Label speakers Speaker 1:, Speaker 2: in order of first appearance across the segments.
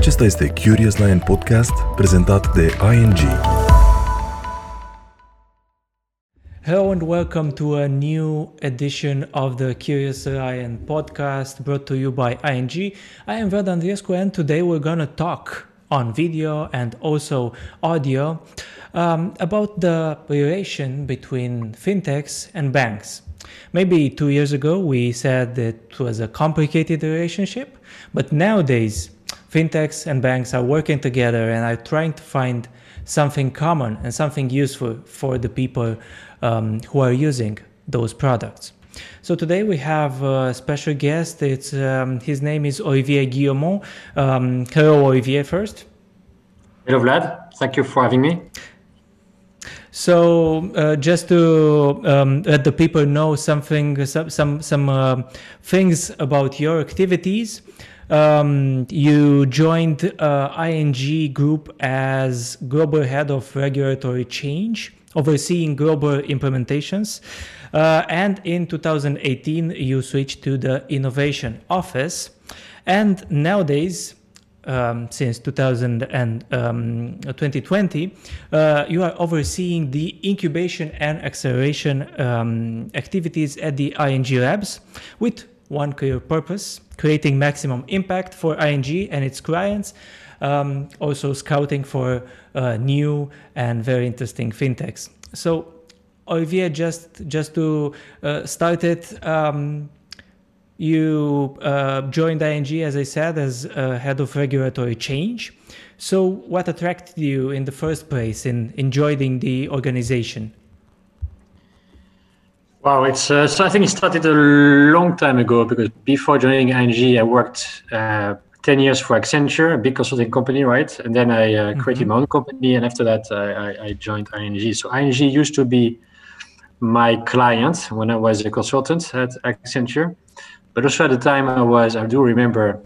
Speaker 1: Acesta este Curious Lion Podcast prezentat de ING.
Speaker 2: Hello and welcome to a new edition of the Curious Lion podcast brought to you by ING. I am Vlad Andriescu and today we're gonna talk on video and also audio um, about the relation between fintechs and banks. Maybe two years ago we said it was a complicated relationship, but nowadays fintechs and banks are working together and are trying to find something common and something useful for the people um, who are using those products. So today we have a special guest. It's um, his name is Olivier Guillemot. Um, hello, Olivier. First.
Speaker 3: Hello, Vlad. Thank you for having me.
Speaker 2: So uh, just to um, let the people know something, some some, some uh, things about your activities. Um, you joined uh, ING Group as global head of regulatory change, overseeing global implementations. Uh, and in 2018, you switched to the innovation office. And nowadays, um, since 2000 and um, 2020, uh, you are overseeing the incubation and acceleration um, activities at the ING Labs with one clear purpose creating maximum impact for ING and its clients. Um, also, scouting for uh, new and very interesting fintechs. So, Olivier, just just to uh, start it, um, you uh, joined ING, as I said, as uh, head of regulatory change. So, what attracted you in the first place in, in joining the organization?
Speaker 3: Wow, it's uh, so I think it started a long time ago because before joining ING, I worked uh, 10 years for Accenture, a big consulting company, right? And then I uh, created mm-hmm. my own company, and after that, I, I, joined ING. So ING used to be my client when I was a consultant at Accenture, but also at the time I was, I do remember,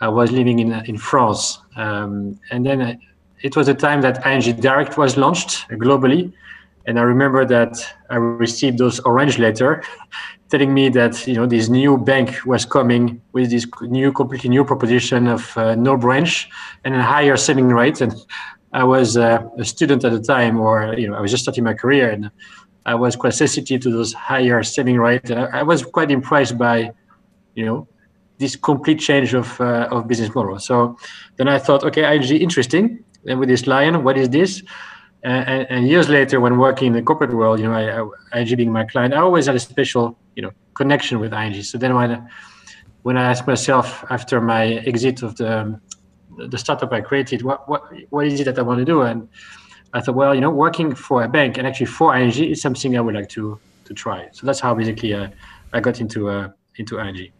Speaker 3: I was living in in France, um, and then I, it was a time that ING Direct was launched globally and I remember that I received those orange letter telling me that you know this new bank was coming with this new completely new proposition of uh, no branch and a higher saving rate. And I was uh, a student at the time, or you know I was just starting my career, and I was quite sensitive to those higher saving rates. And I, I was quite impressed by you know this complete change of uh, of business model. So then I thought, okay, ING interesting. And with this lion, what is this? And, and, years later, when working in the corporate world, you know, I, I, ING being my client, I always had a special, you know, connection with ING. So then when, when I asked myself after my exit of the, the startup I created, what, what, what is it that I want to do? And I thought, well, you know, working for a bank and actually for ING is something I would like to, to try. So that's how basically uh, I got into, uh, into ING.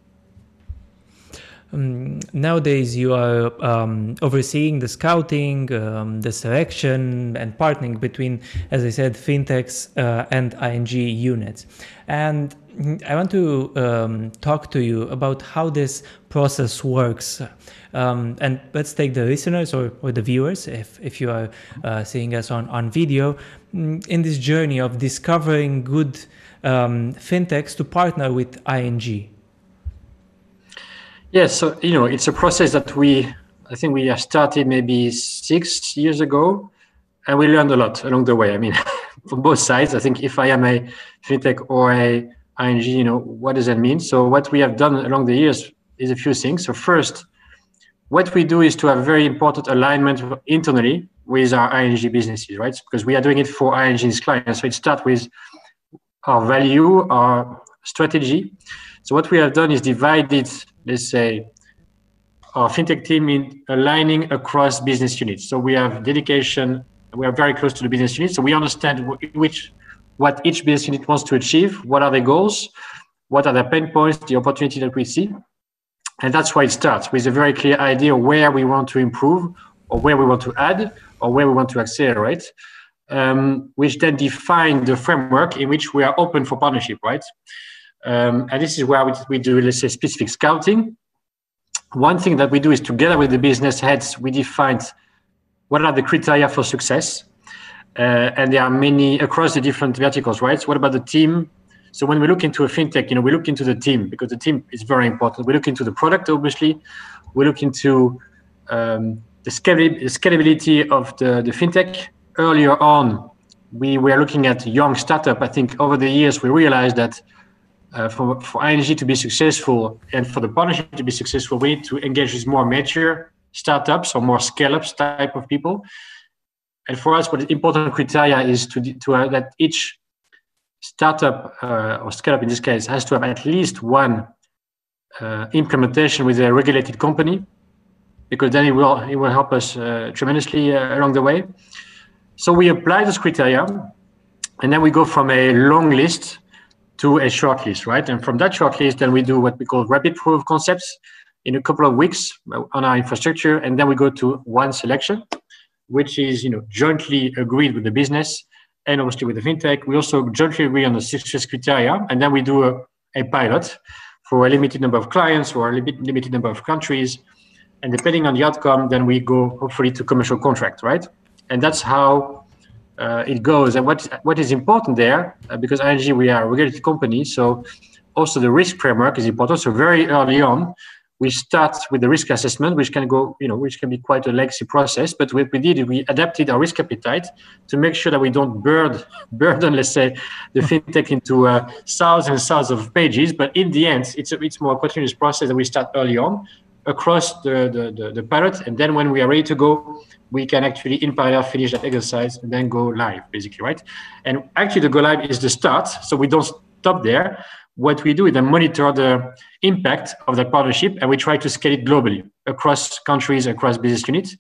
Speaker 2: Um, nowadays, you are um, overseeing the scouting, um, the selection, and partnering between, as I said, fintechs uh, and ING units. And I want to um, talk to you about how this process works. Um, and let's take the listeners or, or the viewers, if, if you are uh, seeing us on, on video, mm, in this journey of discovering good um, fintechs to partner with ING.
Speaker 3: Yes, so you know, it's a process that we, I think we have started maybe six years ago, and we learned a lot along the way. I mean, from both sides. I think if I am a fintech or a ING, you know, what does that mean? So what we have done along the years is a few things. So first, what we do is to have very important alignment internally with our ING businesses, right? Because we are doing it for ING's clients. So it starts with our value, our strategy. So what we have done is divided let's say, our fintech team in aligning across business units. So we have dedication. We are very close to the business unit, so we understand which what each business unit wants to achieve. What are their goals? What are the pain points? The opportunity that we see, and that's why it starts with a very clear idea where we want to improve, or where we want to add, or where we want to accelerate. Um, which then define the framework in which we are open for partnership, right? Um, and this is where we, we do, let's say, specific scouting. One thing that we do is together with the business heads, we define what are the criteria for success. Uh, and there are many across the different verticals, right? So what about the team? So when we look into a fintech, you know, we look into the team because the team is very important. We look into the product, obviously. We look into um, the scalability of the, the fintech. Earlier on, we were looking at young startup. I think over the years we realized that uh, for, for ING to be successful and for the partnership to be successful, we need to engage with more mature startups or more scale-ups type of people. And for us, what important criteria is to, to uh, that each startup uh, or scale-up in this case has to have at least one uh, implementation with a regulated company, because then it will it will help us uh, tremendously along the way. So we apply this criteria, and then we go from a long list to a short list, right? And from that short list, then we do what we call rapid proof concepts in a couple of weeks on our infrastructure, and then we go to one selection, which is you know jointly agreed with the business and obviously with the fintech. We also jointly agree on the success criteria, and then we do a, a pilot for a limited number of clients or a limited number of countries. And depending on the outcome, then we go hopefully to commercial contract, right? And that's how uh, it goes. And what what is important there, uh, because ING we are a regulated company, so also the risk framework is important. So very early on, we start with the risk assessment, which can go, you know, which can be quite a lengthy process. But what we did, we adapted our risk appetite to make sure that we don't burden, burden let's say, the fintech into uh, thousands and thousands of pages. But in the end, it's a it's more continuous process that we start early on across the, the, the, the pilot. And then when we are ready to go, we can actually in parallel finish that exercise and then go live, basically, right? And actually, the go live is the start. So we don't stop there what we do is then monitor the impact of that partnership and we try to scale it globally across countries, across business units.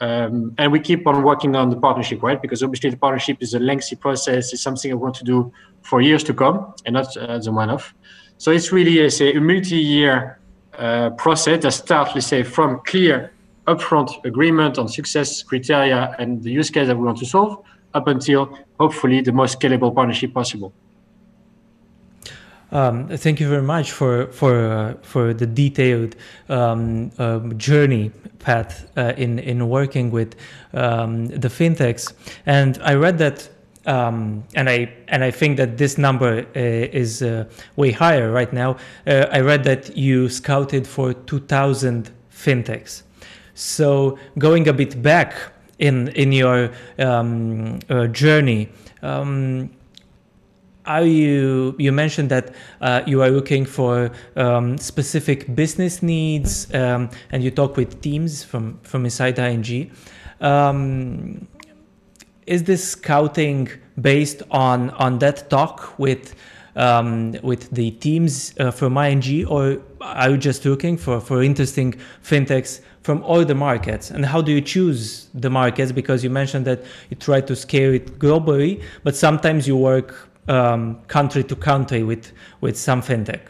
Speaker 3: Um, and we keep on working on the partnership, right? Because obviously the partnership is a lengthy process. It's something I want to do for years to come and not as a one-off. So it's really a, say, a multi-year uh, process that starts, let's say, from clear upfront agreement on success criteria and the use case that we want to solve up until hopefully the most scalable partnership possible.
Speaker 2: Um, thank you very much for for uh, for the detailed um, uh, journey path uh, in in working with um, the fintechs. And I read that, um, and I and I think that this number uh, is uh, way higher right now. Uh, I read that you scouted for two thousand fintechs. So going a bit back in in your um, journey. Um, are you you mentioned that uh, you are looking for um, specific business needs um, and you talk with teams from from inside ING um, is this scouting based on on that talk with um, with the teams uh, from ING or are you just looking for for interesting fintechs from all the markets and how do you choose the markets because you mentioned that you try to scale it globally but sometimes you work um, country to country with with some fintech?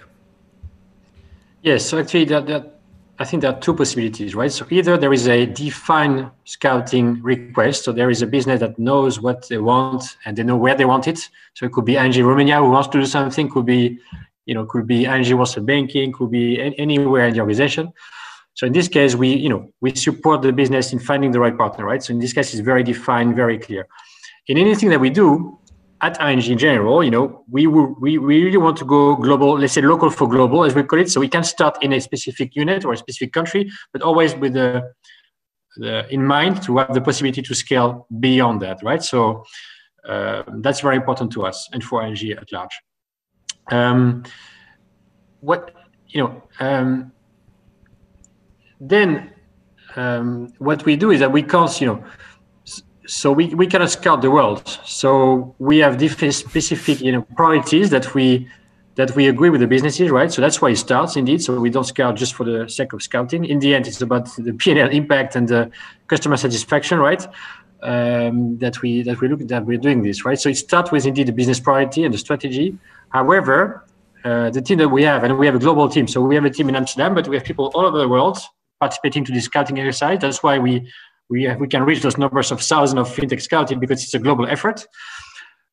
Speaker 3: Yes, so actually, that, that I think there are two possibilities, right? So either there is a defined scouting request, so there is a business that knows what they want and they know where they want it. So it could be ING Romania who wants to do something, could be, you know, could be ING Wholesale Banking, could be anywhere in the organization. So in this case, we, you know, we support the business in finding the right partner, right? So in this case, it's very defined, very clear. In anything that we do, at ING in general, you know, we, we, we really want to go global, let's say local for global, as we call it. So we can start in a specific unit or a specific country, but always with the, the in mind to have the possibility to scale beyond that, right? So uh, that's very important to us and for ING at large. Um, what you know, um, then um, what we do is that we can't, you know so we, we cannot scout the world. So we have different specific you know priorities that we that we agree with the businesses, right? So that's why it starts indeed. So we don't scout just for the sake of scouting. In the end, it's about the P&L impact and the customer satisfaction, right? Um, that we that we look that we're doing this, right? So it starts with indeed the business priority and the strategy. However, uh, the team that we have, and we have a global team. So we have a team in Amsterdam, but we have people all over the world participating to this scouting exercise. That's why we we, uh, we can reach those numbers of thousands of fintech scouting because it's a global effort.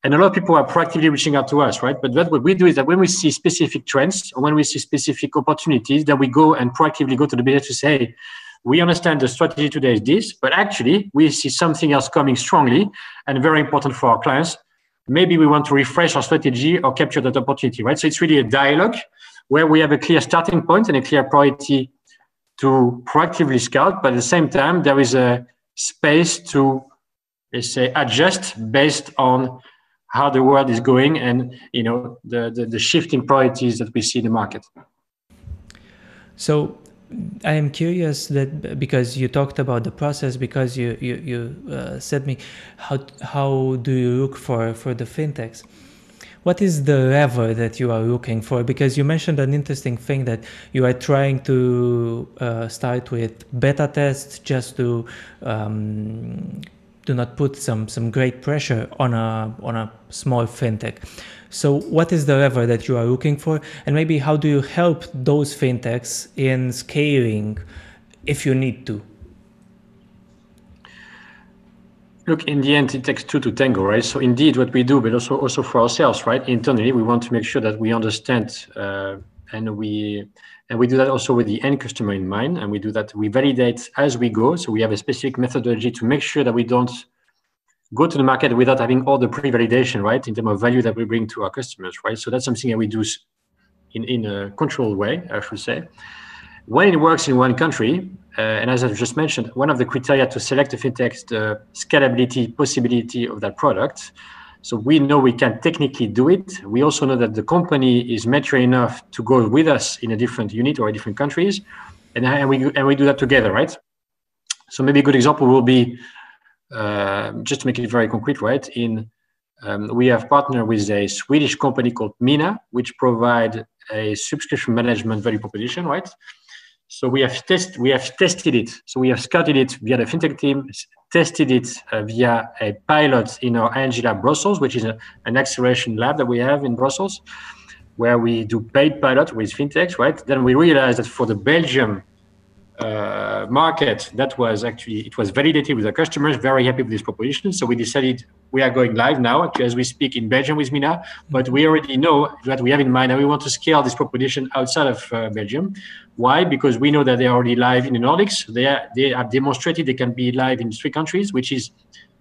Speaker 3: And a lot of people are proactively reaching out to us, right? But what we do is that when we see specific trends, or when we see specific opportunities, that we go and proactively go to the business to say, we understand the strategy today is this, but actually we see something else coming strongly and very important for our clients. Maybe we want to refresh our strategy or capture that opportunity, right? So it's really a dialogue where we have a clear starting point and a clear priority to proactively scout, but at the same time, there is a space to, let's say, adjust based on how the world is going and you know the, the, the shifting priorities that we see in the market.
Speaker 2: So I am curious that because you talked about the process, because you you, you uh, said me how how do you look for for the fintechs? What is the lever that you are looking for? Because you mentioned an interesting thing that you are trying to uh, start with beta tests just to um, do not put some some great pressure on a on a small fintech. So, what is the lever that you are looking for, and maybe how do you help those fintechs in scaling if you need to?
Speaker 3: Look, in the end, it takes two to tango, right? So indeed, what we do, but also also for ourselves, right? Internally, we want to make sure that we understand, uh, and we and we do that also with the end customer in mind, and we do that. We validate as we go. So we have a specific methodology to make sure that we don't go to the market without having all the pre-validation, right? In terms of value that we bring to our customers, right? So that's something that we do in in a controlled way, I should say. When it works in one country, uh, and as I've just mentioned, one of the criteria to select a fintech is the scalability possibility of that product. So we know we can technically do it. We also know that the company is mature enough to go with us in a different unit or different countries, and, and we and we do that together, right? So maybe a good example will be uh, just to make it very concrete, right? In um, we have partnered with a Swedish company called Minna, which provide a subscription management value proposition, right? So we have test we have tested it. So we have scouted it via the fintech team, tested it uh, via a pilot in our ING Lab Brussels, which is a, an acceleration lab that we have in Brussels, where we do paid pilot with fintechs. Right. Then we realized that for the Belgium uh, market, that was actually it was validated with our customers. Very happy with this proposition. So we decided we are going live now, actually, as we speak in Belgium with Minna. But we already know that we have in mind, and we want to scale this proposition outside of uh, Belgium. Why? Because we know that they are already live in the Nordics. They are, they have demonstrated they can be live in three countries, which is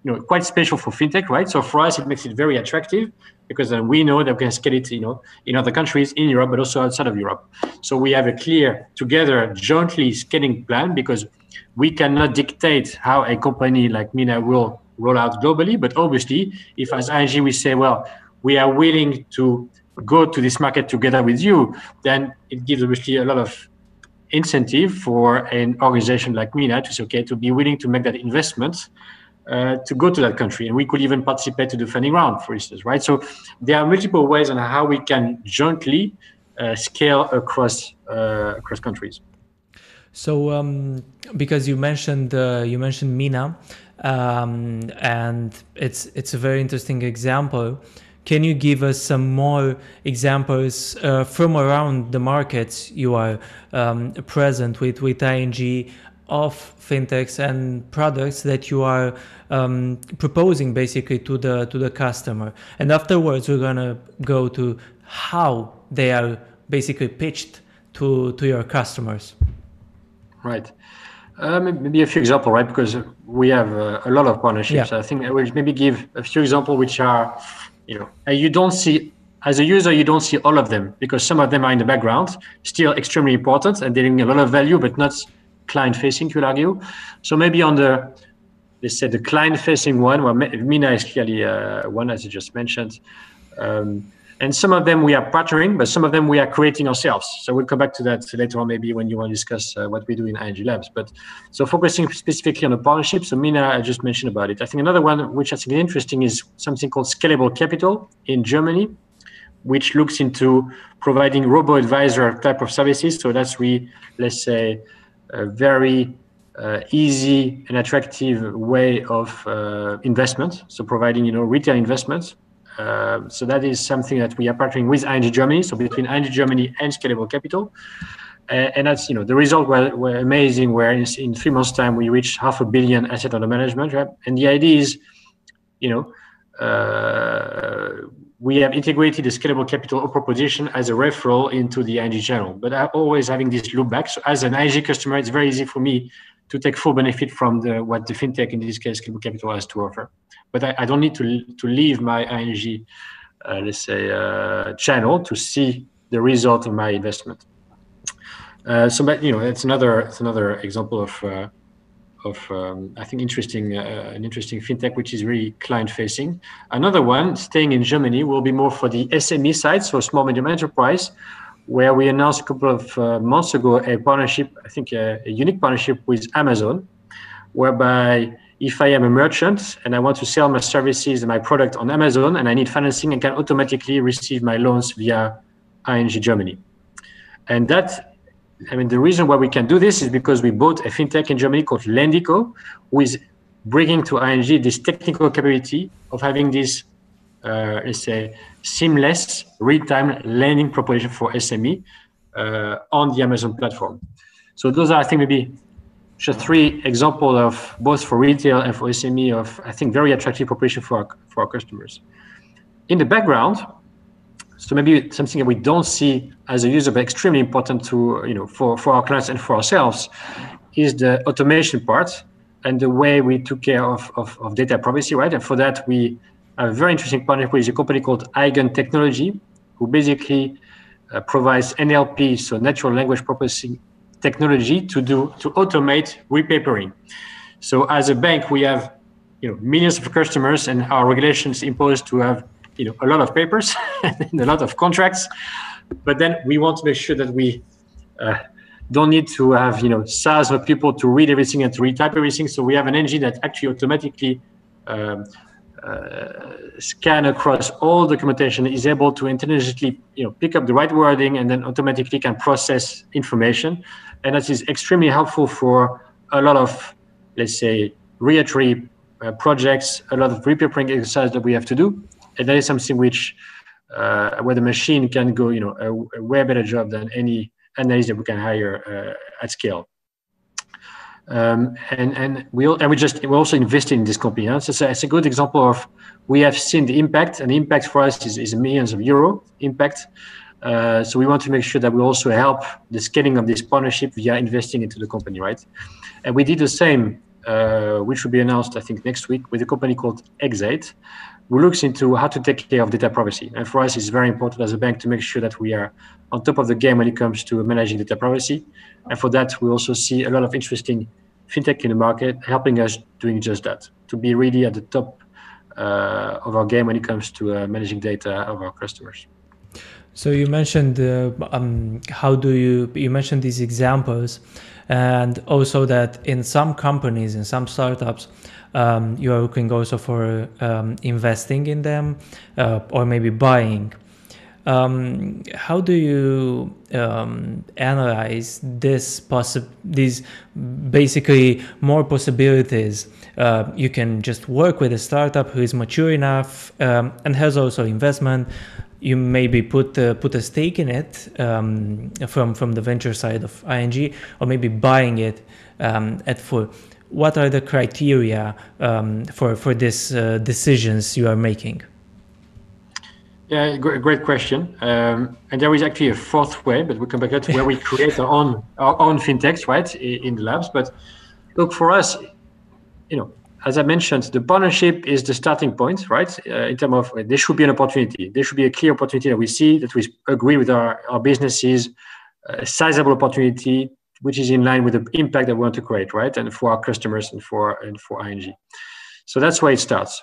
Speaker 3: you know quite special for fintech, right? So for us, it makes it very attractive because then we know that we can scale it, you know, in other countries in Europe, but also outside of Europe. So we have a clear, together, jointly scaling plan because we cannot dictate how a company like Minna will roll out globally. But obviously, if as ING we say, well, we are willing to go to this market together with you, then it gives obviously a lot of incentive for an organization like Minna to say, okay, to be willing to make that investment uh, to go to that country. And we could even participate to the funding round, for instance, right? So there are multiple ways on how we can jointly uh, scale across uh, across countries.
Speaker 2: So, um, because you mentioned uh, you mentioned Minna, um, and it's it's a very interesting example can you give us some more examples uh, from around the markets you are um, present with with ING of fintechs and products that you are um, proposing basically to the to the customer. And afterwards we're gonna go to how they are basically pitched to to your customers.
Speaker 3: Right. Uh, maybe a few examples right? Because we have uh, a lot of partnerships. Yeah. i think i will maybe give a few examples which are you know, you don't see as a user, you don't see all of them because some of them are in the background, still extremely important and delivering a lot of value, but not client facing, you'll argue. So maybe on the, let's say the client facing one, well, Minna is clearly uh, one, as you just mentioned. Um, and some of them we are partnering, but some of them we are creating ourselves. So we'll come back to that later on, maybe when you want to discuss uh, what we do in ING Labs. But so focusing specifically on the partnerships, so Minna, I just mentioned about it. I think another one which I think is interesting is something called Scalable Capital in Germany, which looks into providing robo-advisor type of services. So that's we, let's say, a very uh, easy and attractive way of uh, investment. So providing, you know, retail investments uh, so that is something that we are partnering with ING Germany. So between ING Germany and Scalable Capital, uh, and that's you know the result were, were amazing. Where in, in, three months' time we reached half a billion asset under management. Right? And the idea is, you know, uh, we have integrated the Scalable Capital proposition as a referral into the ING channel. But I'm always having this loop back. So as an ING customer, it's very easy for me to take full benefit from the what the fintech in this case Scalable Capital has to offer but I, I don't need to to leave my ING, uh, let's say, uh, channel to see the result of my investment. Uh, so, but you know, it's another it's another example of uh, of um, I think interesting uh, an interesting fintech which is really client facing. Another one, staying in Germany, will be more for the SME side, so small medium enterprise, where we announced a couple of uh, months ago a partnership, I think a, a unique partnership with Amazon, whereby if I am a merchant and I want to sell my services and my product on Amazon and I need financing, I can automatically receive my loans via ING Germany. And that I mean, the reason why we can do this is because we bought a fintech in Germany called Lendico, who is bringing to ING this technical capability of having this, uh, let's say, seamless real-time lending proposition for SME uh, on the Amazon platform. So those are, I think, maybe just three examples of both for retail and for SME of, I think, very attractive proposition for our, for our customers. In the background, so maybe something that we don't see as a user, but extremely important to you know for, for our clients and for ourselves, is the automation part and the way we took care of, of, of data privacy, right? And for that, we have a very interesting partnership with a company called Eigen Technology, who basically uh, provides NLP, so natural language processing technology, to do to automate repapering. So as a bank, we have you know millions of customers, and our regulations impose to have you know a lot of papers and a lot of contracts. But then we want to make sure that we uh, don't need to have you know thousands of people to read everything and to retype everything. So we have an engine that actually automatically um, uh, scan across all documentation is able to intelligently you know pick up the right wording and then automatically can process information. And that is extremely helpful for a lot of let's say regulatory uh, projects a lot of repapering exercise that we have to do and that is something which uh, where the machine can go, you know, a, a, way better job than any analyst that we can hire uh, at scale. Um, and and we and we just we also invest in this company. Huh? So it's a, it's a, good example of we have seen the impact, and the impact for us is, is millions of euro impact. Uh, so we want to make sure that we also help the scaling of this partnership via investing into the company, right? And we did the same, uh, which will be announced I think next week with a company called Exate, who looks into how to take care of data privacy. And for us, it's very important as a bank to make sure that we are on top of the game when it comes to managing data privacy. And for that, we also see a lot of interesting fintech in the market helping us doing just that, to be really at the top uh, of our game when it comes to uh, managing data of our customers.
Speaker 2: So you mentioned uh, um, how do you you mentioned these examples, and also that in some companies, in some startups, um, you are looking also for um, investing in them uh, or maybe buying. Um, how do you um, analyze this possi- these basically more possibilities? Uh, you can just work with a startup who is mature enough um, and has also investment. You maybe put uh, put a stake in it um, from from the venture side of ING, or maybe buying it at full what are the criteria um, for for these uh, decisions you are making?
Speaker 3: Yeah, great, great question. Um, and there is actually a fourth way, but we'll come back to where we create our own our own fintechs, right, in the labs. But look, for us, you know, as I mentioned, the partnership is the starting point, right? Uh, in terms of uh, there should be an opportunity. There should be a clear opportunity that we see that we agree with our, our businesses, a sizable opportunity which is in line with the impact that we want to create, right? And for our customers and for and for ING. So that's where it starts.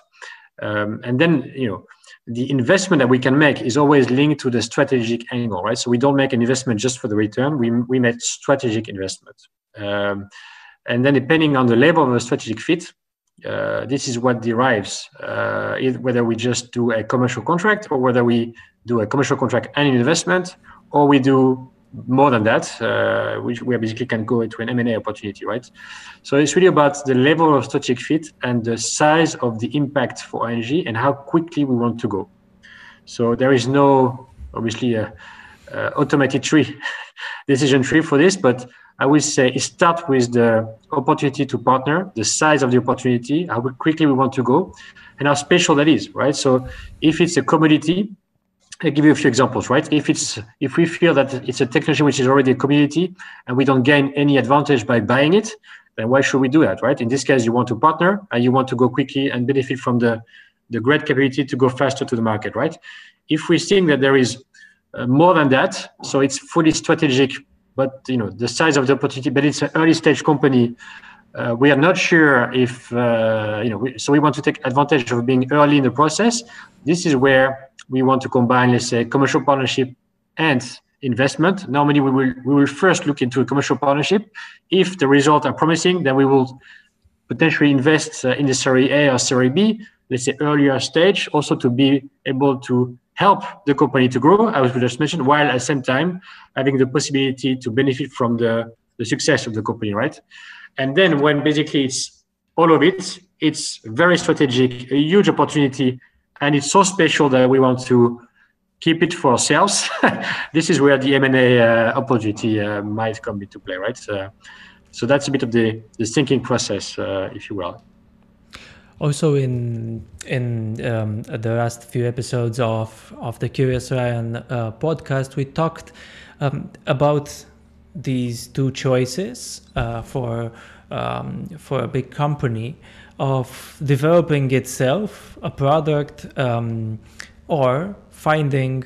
Speaker 3: Um, and then you know the investment that we can make is always linked to the strategic angle, right? So we don't make an investment just for the return. We we make strategic investment. Um, and then depending on the level of a strategic fit, uh, this is what derives uh, whether we just do a commercial contract or whether we do a commercial contract and an investment or we do more than that, uh, which we basically can go into an M&A opportunity, right? So it's really about the level of strategic fit and the size of the impact for ING and how quickly we want to go. So there is no, obviously, a, Uh, a automated tree, decision tree for this, but I would say it starts with the opportunity to partner, the size of the opportunity, how quickly we want to go, and how special that is, right? So if it's a commodity, I'll give you a few examples, right? If it's if we feel that it's a technology which is already a community and we don't gain any advantage by buying it, then why should we do that, right? In this case, you want to partner and you want to go quickly and benefit from the the great capability to go faster to the market, right? If we think that there is uh, more than that, so it's fully strategic but you know the size of the opportunity. But it's an early stage company. Uh, we are not sure if uh, you know. We, so we want to take advantage of being early in the process. This is where we want to combine, let's say, commercial partnership and investment. Normally, we will we will first look into a commercial partnership. If the results are promising, then we will potentially invest uh, in the Series A or Series B, let's say earlier stage, also to be able to help the company to grow, as we just mentioned, while at the same time having the possibility to benefit from the, the success of the company, right? And then when basically it's all of it, it's very strategic, a huge opportunity, and it's so special that we want to keep it for ourselves. this is where the M&A uh, opportunity uh, might come into play, right? Uh, so that's a bit of the, the thinking process, uh, if you will.
Speaker 2: Also, in in um, the last few episodes of of the Curious Lion uh, podcast, we talked um, about these two choices uh, for um, for a big company of developing itself a product um, or finding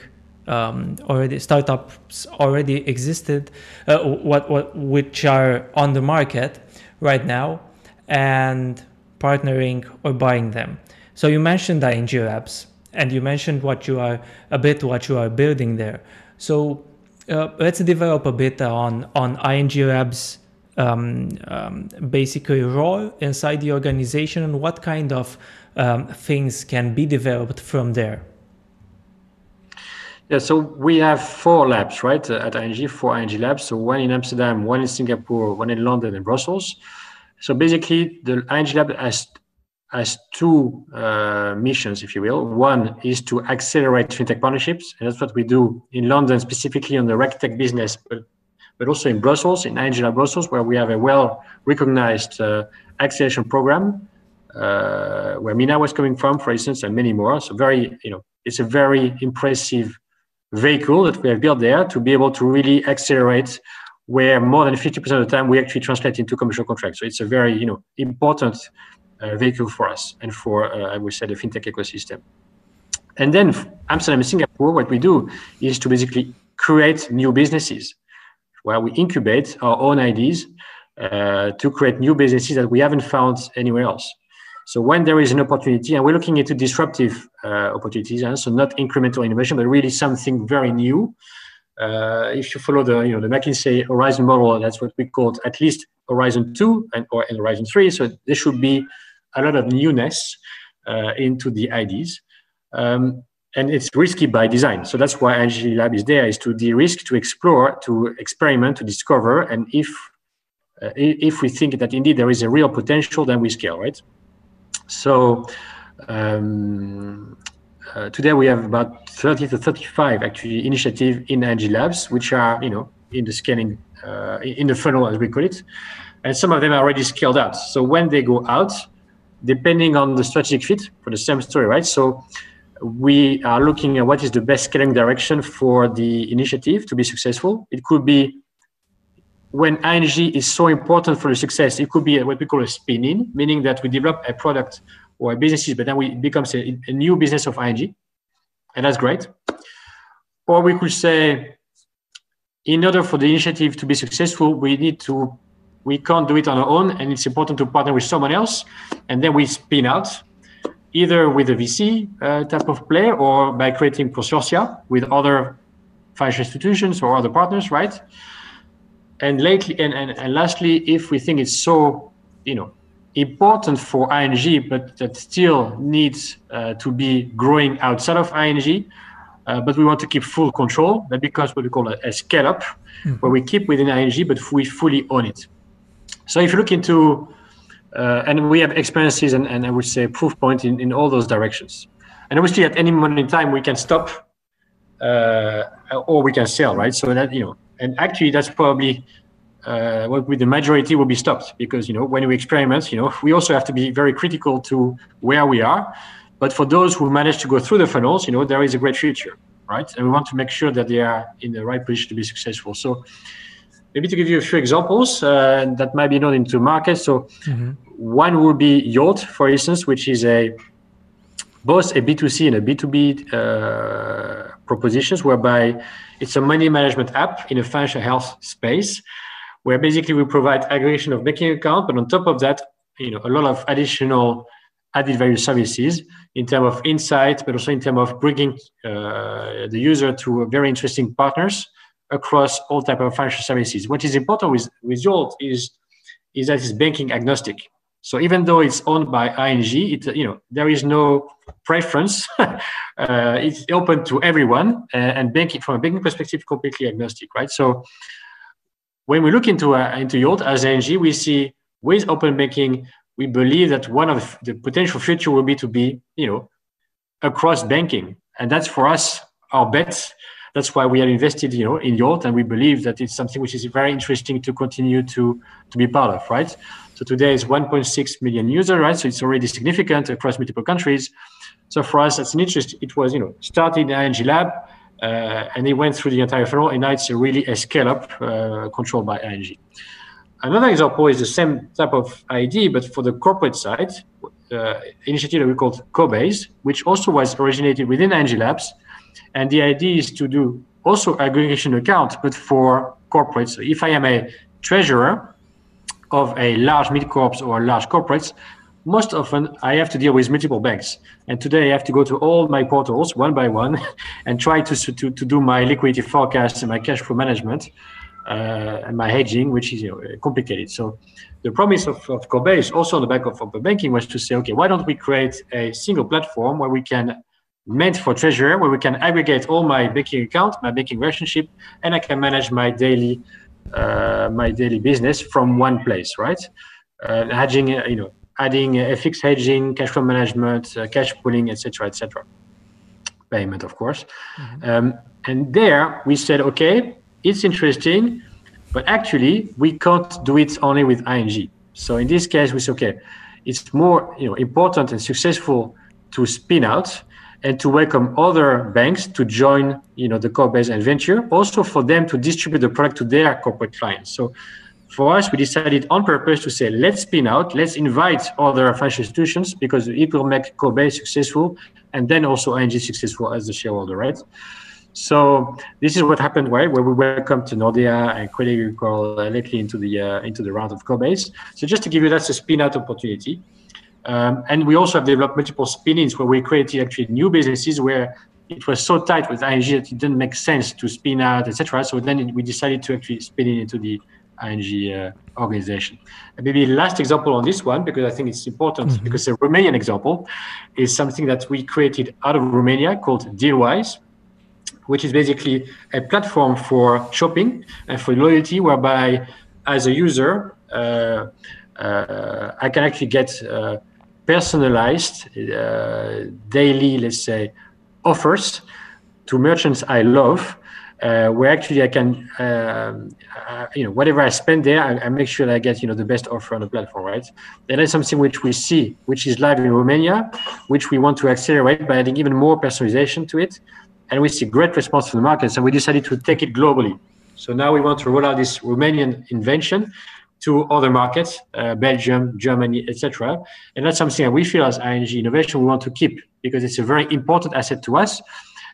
Speaker 2: um, already startups already existed uh, what what which are on the market right now. And partnering or buying them. So you mentioned ING Labs and you mentioned what you are a bit what you are building there. So uh, let's develop a bit on on ING Labs um, um, basically role inside the organization and what kind of um, things can be developed from there.
Speaker 3: Yeah, so we have four labs, right, at ING, four ING labs. So one in Amsterdam, one in Singapore, one in London and Brussels. So basically, the ING Lab has has two uh, missions, if you will. One is to accelerate fintech partnerships, and that's what we do in London, specifically on the RegTech business, but but also in Brussels, in ING Lab Brussels, where we have a well recognized uh, acceleration program, uh, where Minna was coming from, for instance, and many more. So very, you know, it's a very impressive vehicle that we have built there to be able to really accelerate where more than 50% of the time we actually translate into commercial contracts. So it's a very you know important uh, vehicle for us and for uh, I would say the fintech ecosystem. And then Amsterdam and Singapore, what we do is to basically create new businesses where we incubate our own ideas uh, to create new businesses that we haven't found anywhere else. So when there is an opportunity, and we're looking into disruptive uh, opportunities, and so not incremental innovation, but really something very new, uh, if you follow the you know the McKinsey Horizon model, that's what we call at least Horizon two and or in Horizon three. So there should be a lot of newness uh, into the IDs. Um, and it's risky by design. So that's why ING Lab is there, is to de-risk, to explore, to experiment, to discover. And if uh, if we think that indeed there is a real potential, then we scale, right? So um, uh, today we have about 30 to 35 actually initiative in ING Labs, which are you know in the scaling uh, in the funnel as we call it, and some of them are already scaled out. So when they go out, depending on the strategic fit for the same story, right? So we are looking at what is the best scaling direction for the initiative to be successful. It could be when ING is so important for the success, it could be what we call a spin-in, meaning that we develop a product or businesses, but then we, it becomes a, a new business of ING, and that's great. Or we could say, in order for the initiative to be successful, we need to, we can't do it on our own, and it's important to partner with someone else, and then we spin out, either with a VC uh, type of player or by creating consortia with other financial institutions or other partners, right? And lately, and, and, and lastly, if we think it's so, you know, important for ING, but that still needs uh, to be growing outside of ING. Uh, but we want to keep full control. That becomes what we call a, a scale up, mm-hmm. where we keep within ING, but we fully own it. So if you look into, uh, and we have experiences and, and I would say proof point in, in all those directions. And obviously, at any moment in time, we can stop uh, or we can sell, right? So that, you know, and actually, that's probably uh, with the majority will be stopped because you know when we experiment, you know we also have to be very critical to where we are. But for those who manage to go through the funnels, you know there is a great future, right? And we want to make sure that they are in the right position to be successful. So maybe to give you a few examples uh, that might be known into market. So mm-hmm. one would be Yolt, for instance, which is a both a B2C and a B2B uh, propositions whereby it's a money management app in a financial health space where basically we provide aggregation of banking account, but on top of that, you know, a lot of additional added value services in terms of insight, but also in terms of bringing uh, the user to very interesting partners across all type of financial services. What is important with, with is, is that it's banking agnostic. So even though it's owned by ING, it, you know, there is no preference. uh, it's open to everyone and, and banking from a banking perspective, completely agnostic, right? So when we look into, uh, into Yolt as ING, we see with open banking, we believe that one of the potential future will be to be, you know, across banking. And that's for us, our bet. That's why we are invested, you know, in Yolt, and we believe that it's something which is very interesting to continue to to be part of, right? So today is 1.6 million users, right? So it's already significant across multiple countries. So for us, that's an interest. It was, you know, started in ING Lab, uh, and it went through the entire funnel, and now it's really a scale up uh, controlled by ING. Another example is the same type of idea, but for the corporate side, uh, initiative that we called Cobase, which also was originated within ING Labs. And the idea is to do also aggregation account, but for corporates. So if I am a treasurer of a large mid-corps or large corporates, most often I have to deal with multiple banks. And today I have to go to all my portals one by one and try to, to, to do my liquidity forecast and my cash flow management uh, and my hedging, which is you know, complicated. So the promise of, of is also on the back of open banking, was to say, okay, why don't we create a single platform where we can meant for treasurer, where we can aggregate all my banking account, my banking relationship, and I can manage my daily uh, my daily business from one place, right? Uh, hedging, you know, adding FX hedging, cash flow management, uh, cash pooling, etc., etc. Payment, of course. Mm-hmm. Um, and there we said, okay, it's interesting, but actually we can't do it only with ING. So in this case, we say, okay, it's more you know important and successful to spin out and to welcome other banks to join you know the core Cobase adventure also for them to distribute the product to their corporate clients so for us we decided on purpose to say let's spin out let's invite other financial institutions because it will make Cobase successful and then also ING successful as the shareholder right so this is what happened, right? Where we welcome to Nordea and Crédit Agricole uh, lately into the uh, into the round of Cobase. So just to give you that's a spin out opportunity. Um, and we also have developed multiple spin-ins where we created actually new businesses where it was so tight with ING that it didn't make sense to spin out, etc. So then we decided to actually spin it into the ING uh, organization. And maybe last example on this one, because I think it's important, mm-hmm. because the Romanian example is something that we created out of Romania called Dealwise which is basically a platform for shopping and for loyalty, whereby as a user, uh, uh, I can actually get uh, personalized uh, daily, let's say, offers to merchants I love. Uh, where actually I can, um, uh, you know, whatever I spend there, I, I, make sure that I get, you know, the best offer on the platform, right? That is something which we see, which is live in Romania, which we want to accelerate by adding even more personalization to it and we see great response from the markets, and we decided to take it globally. So now we want to roll out this Romanian invention to other markets, uh, Belgium, Germany, etc. And that's something that we feel as ING Innovation we want to keep because it's a very important asset to us,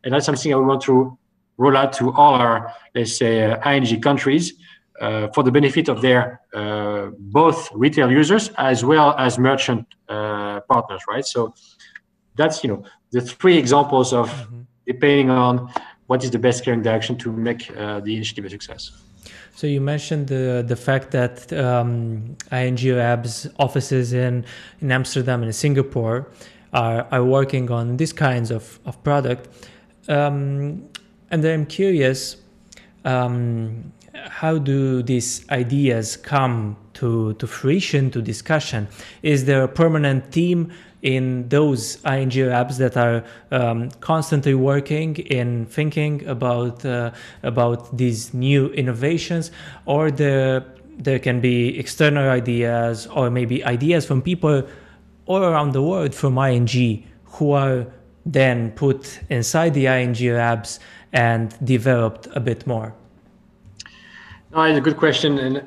Speaker 3: and that's something that we want to roll out to all our, let's say, uh, ING countries. Uh, for the benefit of their uh, both retail users as well as merchant uh, partners, right? So that's you know the three examples of mm-hmm depending on what is the best caring direction to make uh, the initiative a success.
Speaker 2: So you mentioned the the fact that um, ING Labs offices in in Amsterdam and in Singapore are are working on these kinds of of product, um, and I'm curious. Um, how do these ideas come to, to fruition, to discussion? Is there a permanent team in those ING apps that are um, constantly working in thinking about uh, about these new innovations, or the there can be external ideas or maybe ideas from people all around the world from ING who are then put inside the ING Labs and developed a bit more.
Speaker 3: No, it's a good question, and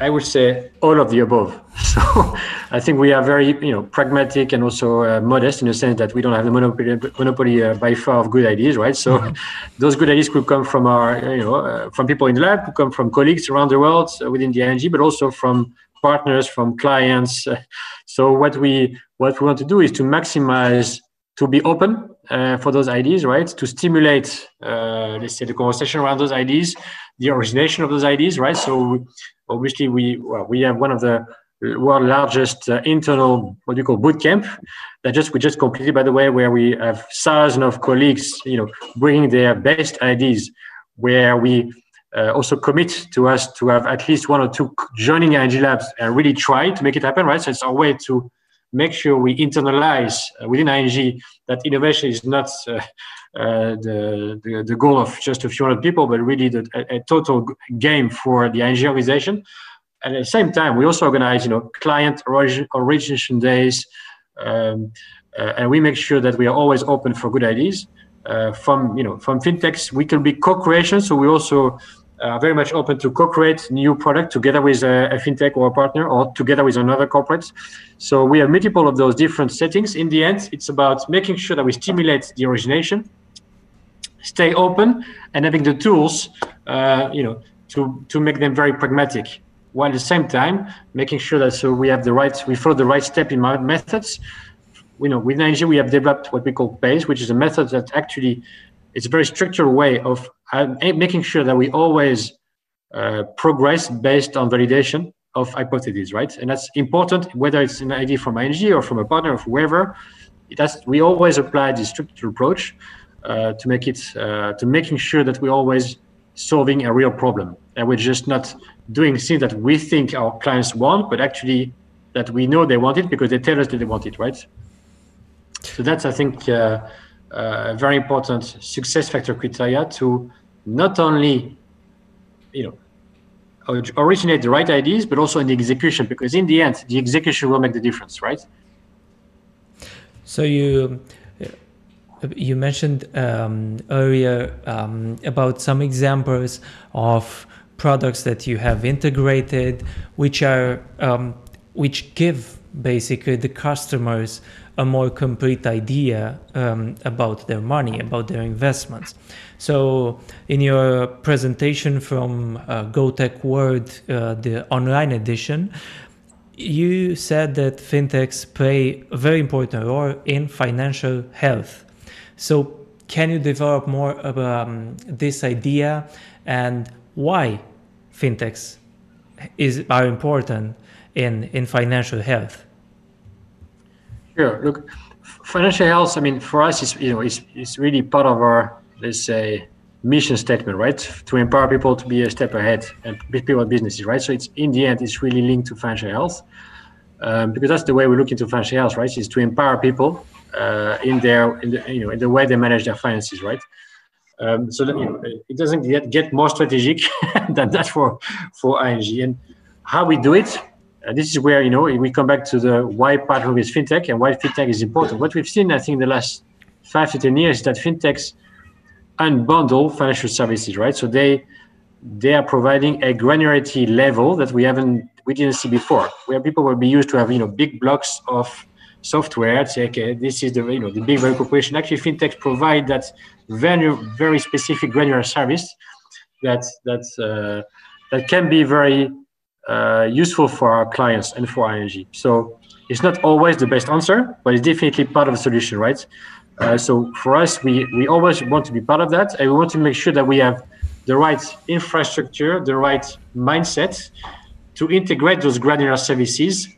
Speaker 3: I would say all of the above. So I think we are very, you know, pragmatic and also uh, modest in the sense that we don't have the monopoly, monopoly uh, by far of good ideas, right? So mm-hmm. those good ideas could come from our, you know, uh, from people in the lab, could come from colleagues around the world uh, within the ING, but also from partners, from clients. so what we what we want to do is to maximize, to be open uh, for those ideas, right? To stimulate, uh, let's say, the conversation around those ideas, the origination of those ideas, right? So obviously, we well, we have one of the world largest uh, internal what you call boot camp that just we just completed, by the way, where we have thousands of colleagues, you know, bringing their best ideas, where we uh, also commit to us to have at least one or two joining ING Labs and really try to make it happen, right? So it's our way to make sure we internalize uh, within ING that innovation is not uh, uh, the, the, the goal of just a few hundred people, but really the, a, a, total game for the ING organization. And at the same time, we also organize, you know, client origin, origination days, um, uh, and we make sure that we are always open for good ideas. Uh, from you know from fintechs, we can be co-creation. So we also are very much open to co-create new product together with a, a, fintech or a partner or together with another corporate. So we have multiple of those different settings. In the end, it's about making sure that we stimulate the origination, stay open, and having the tools, uh, you know, to to make them very pragmatic. While at the same time making sure that so we have the right, we follow the right step in methods. You know, with ING we have developed what we call PACE, which is a method that actually it's a very structured way of uh, making sure that we always uh, progress based on validation of hypotheses, right? And that's important, whether it's an idea from ING or from a partner or whoever. It has, we always apply this structured approach uh, to make it uh, to making sure that we're always solving a real problem, and we're just not doing things that we think our clients want, but actually that we know they want it because they tell us that they want it, right? So that's, I think. Very important success factor criteria to not only you know originate the right ideas but also in the execution because in the end the execution will make the difference right?
Speaker 2: So you you mentioned um, earlier um, about some examples of products that you have integrated which are um, which give basically the customers a more complete idea um, about their money, about their investments. So, in your presentation from uh, GoTech World, uh, the online edition, you said that fintechs play a very important role in financial health. So, can you develop more about um, this idea and why fintechs is are important in in financial health?
Speaker 3: Sure. Look, financial health. I mean, for us, it's you know, it's it's really part of our let's say mission statement, right? To empower people to be a step ahead and people businesses, right? So it's in the end, it's really linked to financial health um, because that's the way we look into financial health, right? Is to empower people uh, in their in the you know in the way they manage their finances, right? Um, so that, you know, it doesn't get, get more strategic than that for for ING and how we do it uh, this is where you know we come back to the why partner with fintech and why fintech is important. What we've seen, I think, in the last five to ten years, is that fintechs unbundle financial services, right? So they they are providing a granularity level that we haven't we didn't see before, where people will be used to have you know big blocks of software. Say, okay, this is the you know the big value proposition. Actually, fintechs provide that very very specific granular service that that uh, that can be very uh, useful for our clients and for ING. So it's not always the best answer, but it's definitely part of the solution, right? Uh, so for us, we, we always want to be part of that, and we want to make sure that we have the right infrastructure, the right mindset to integrate those granular services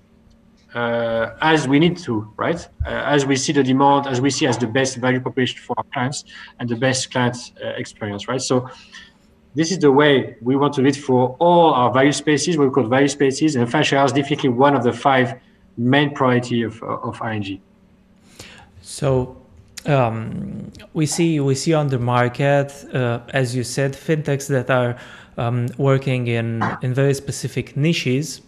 Speaker 3: uh, as we need to, right? Uh, as we see the demand, as we see as the best value proposition for our clients and the best client uh, experience, right? So this is the way we want to do it for all our value spaces, what we call value spaces, and financial is definitely one of the five main priority of, of ING.
Speaker 2: So um, we see we see on the market, uh, as you said, fintechs that are um, working in in very specific niches.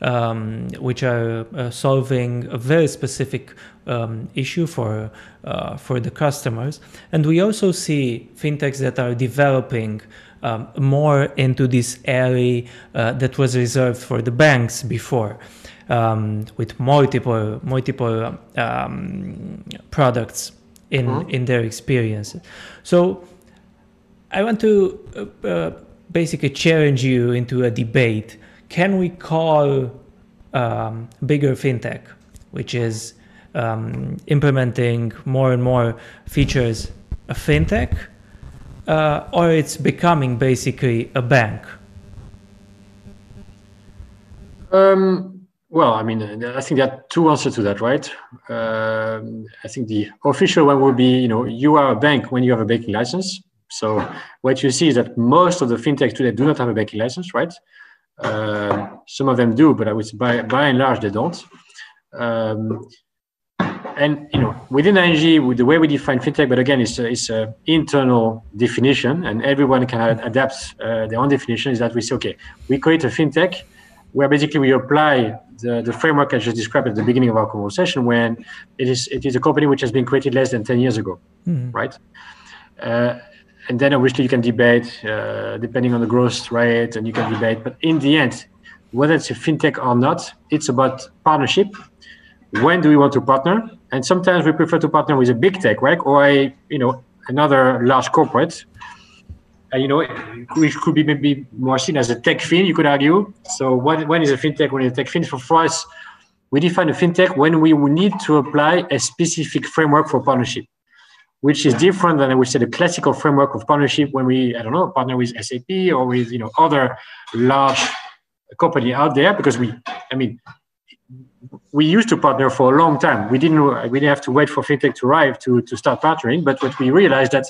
Speaker 2: um, which are uh, solving a very specific um, issue for uh, for the customers, and we also see fintechs that are developing um, more into this area uh, that was reserved for the banks before. Um, with multiple multiple um, products in mm-hmm. in their experience. So I want to uh, uh, basically challenge you into a debate. Can we call um, bigger fintech, which is um, implementing more and more features, a fintech, uh, or it's becoming basically a bank?
Speaker 3: Um, well, I mean, I think there are two answers to that, right? Um, I think the official one would be, you know, you are a bank when you have a banking license. So what you see is that most of the fintechs today do not have a banking license, right? Uh, some of them do, but I would by, by and large they don't. Um, and you know, within ING, with the way we define fintech, but again, it's a, it's an internal definition, and everyone can adapt uh, their own definition. Is that we say, okay, we create a fintech where basically we apply the, the framework I just described at the beginning of our conversation, when it is it is a company which has been created less than ten years ago, mm-hmm. right? Uh, and then obviously you can debate uh, depending on the growth rate, and you can debate. But in the end, whether it's a fintech or not, it's about partnership. When do we want to partner? And sometimes we prefer to partner with a big tech, right, or a you know another large corporate. And you know, which could be maybe more seen as a tech fin, you could argue. So when, when is a fintech? When is a tech fin? For, for us, we define a fintech when we need to apply a specific framework for partnership which is different than I would say the classical framework of partnership when we, I don't know, partner with SAP or with you know other large company out there because we, I mean, we used to partner for a long time. We didn't we didn't have to wait for fintech to arrive to to start partnering. But what we realized that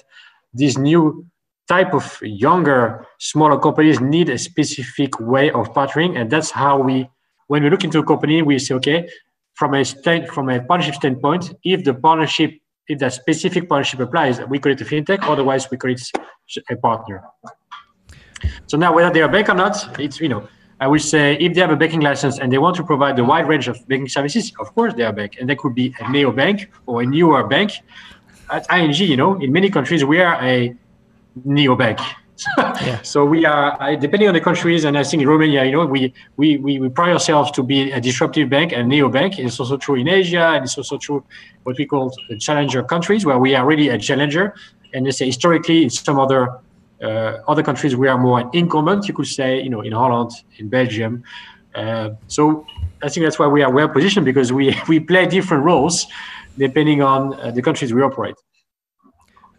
Speaker 3: these new type of younger, smaller companies need a specific way of partnering, and that's how we, when we look into a company, we say, okay, from a stand, from a partnership standpoint, if the partnership if that specific partnership applies, we create a fintech. Otherwise, we create a partner. So now, whether they are bank or not, it's you know, I would say if they have a banking license and they want to provide a wide range of banking services, of course they are a bank, and that could be a neo bank or a newer bank. At ING, you know, in many countries we are a neo bank yeah. So we are, depending on the countries, and I think in Romania, you know, we, we, we, we pride ourselves to be a disruptive bank and neo bank. It's also true in Asia, and it's also true what we call the challenger countries, where we are really a challenger. And let's say historically, in some other other countries, we are more an incumbent. You could say, you know, in Holland, in Belgium. Uh, so I think that's why we are well positioned because we we play different roles depending on uh, the countries we operate.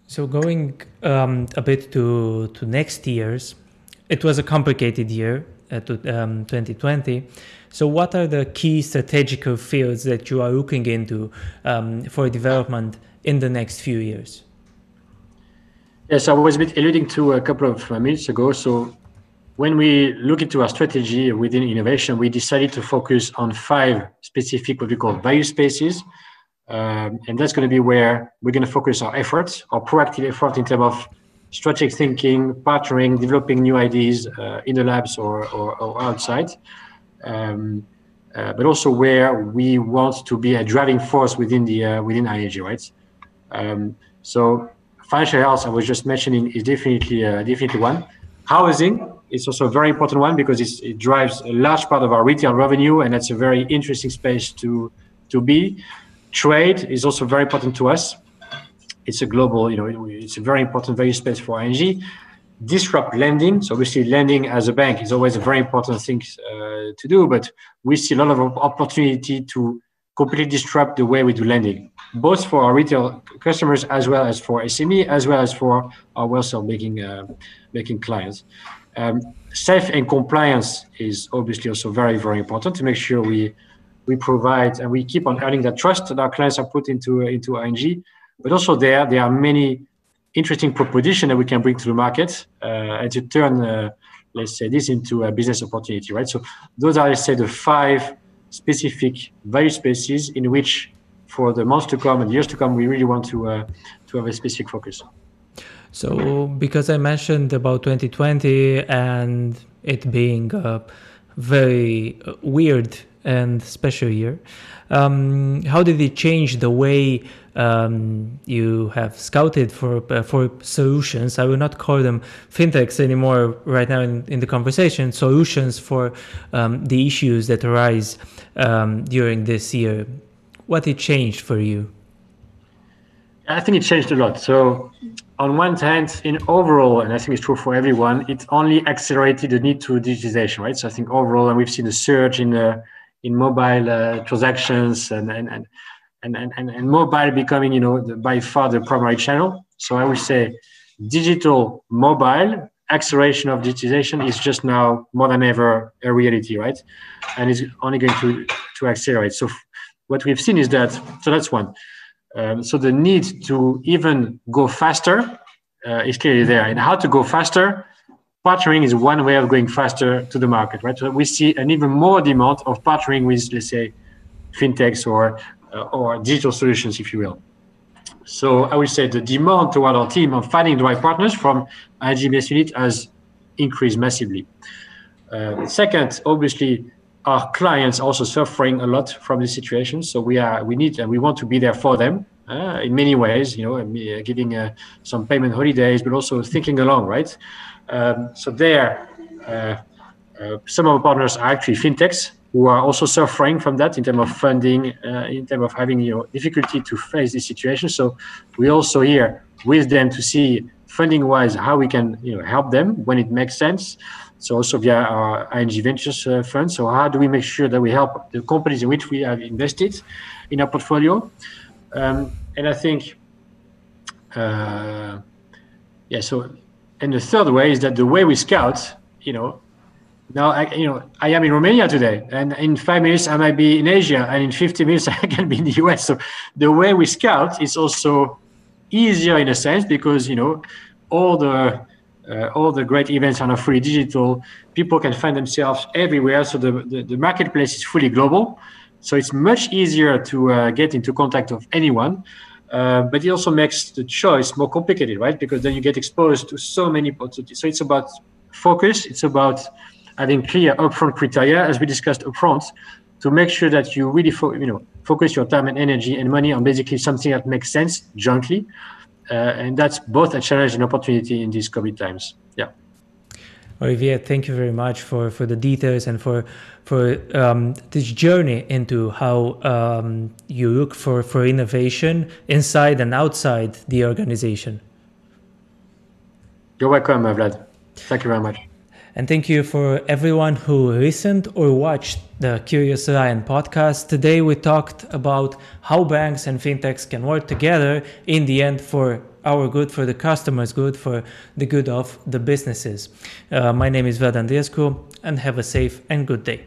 Speaker 2: So going um, a bit to to next year's, it was a complicated year, uh, to, um, 2020. So what are the key strategical fields that you are looking into um, for development in the next few years?
Speaker 3: Yes, I was a bit alluding to a couple of minutes ago. So when we look into our strategy within innovation, we decided to focus on five specific what we call value spaces um, and that's going to be where we're going to focus our efforts, our proactive effort in terms of strategic thinking, partnering, developing new ideas uh, in the labs or, or, or outside. Um, uh, but also where we want to be a driving force within the uh, within ING, right? Um, so financial health, I was just mentioning, is definitely uh, definitely one. Housing is also a very important one because it drives a large part of our retail revenue, and that's a very interesting space to to be. Trade is also very important to us. It's a global, you know, it's a very important value space for ING. Disrupt lending. So obviously, lending as a bank is always a very important thing uh, to do, but we see a lot of opportunity to completely disrupt the way we do lending, both for our retail customers as well as for SME, as well as for our wholesale banking uh, banking clients. Um, safe and compliance is obviously also very very important to make sure we we provide and we keep on earning that trust that our clients are put into into ING. But also there there are many interesting propositions that we can bring to the market uh, and to turn uh, let's say this into a business opportunity, right? So those are let's say the five specific value spaces in which for the months to come and years to come we really want to uh, to have a specific focus.
Speaker 2: So because I mentioned about 2020 and it being a very uh, weird and special year. Um, how did it change the way um, you have scouted for uh, for solutions? I will not call them fintechs anymore right now in, in the conversation. Solutions for um, the issues that arise um, during this year. What it changed for you?
Speaker 3: I think it changed a lot. So, on one hand, in overall, and I think it's true for everyone, it only accelerated the need to digitization, right? So, I think overall, and we've seen a surge in the in mobile uh, transactions and and, and and, and, and mobile becoming you know the, by far the primary channel. So i would say digital mobile acceleration of digitization is just now more than ever a reality right? And it's only going to to accelerate. So what we've seen is that so that's one. Um, so the need to even go faster uh, is clearly there. And how to go faster? Partnering is one way of going faster to the market, right? So we see an even more demand of partnering with, let's say, fintechs or or digital solutions, if you will. So I would say the demand toward our team of finding the right partners from business unit has increased massively. Uh, second, obviously, our clients also suffering a lot from this situation. So we are we need and we want to be there for them uh, in many ways. You know, uh, giving uh, some payment holidays, but also thinking along, right? Um, so there, uh, uh, some of our partners are actually fintechs who are also suffering from that in terms of funding, uh, in terms of having you know difficulty to face this situation. So we also here with them to see funding wise how we can you know help them when it makes sense. So also via our ING Ventures uh, fund. So how do we make sure that we help the companies in which we have invested in our portfolio? Um, and I think, uh, yeah. So and the third way is that the way we scout, you know, now I, you know, I am in Romania today, and in five minutes I might be in Asia, and in 50 minutes I can be in the US. So the way we scout is also easier in a sense because you know all the uh, all the great events are now fully digital. People can find themselves everywhere, so the, the, the marketplace is fully global. So it's much easier to uh, get into contact of anyone. Uh, but it also makes the choice more complicated, right? Because then you get exposed to so many possibilities. So it's about focus. It's about having clear upfront criteria, as we discussed upfront, to make sure that you really, fo- you know, focus your time and energy and money on basically something that makes sense jointly. Uh, and that's both a challenge and opportunity in these COVID times. Yeah.
Speaker 2: Olivier, thank you very much for, for the details and for for um, this journey into how um, you look for, for innovation inside and outside the organization.
Speaker 3: You're welcome, Vlad. Thank you very much.
Speaker 2: And thank you for everyone who listened or watched the Curious Lion podcast. Today we talked about how banks and fintechs can work together in the end for our good, for the customers' good, for the good of the businesses. Uh, my name is Vlad Andreescu, and have a safe and good day.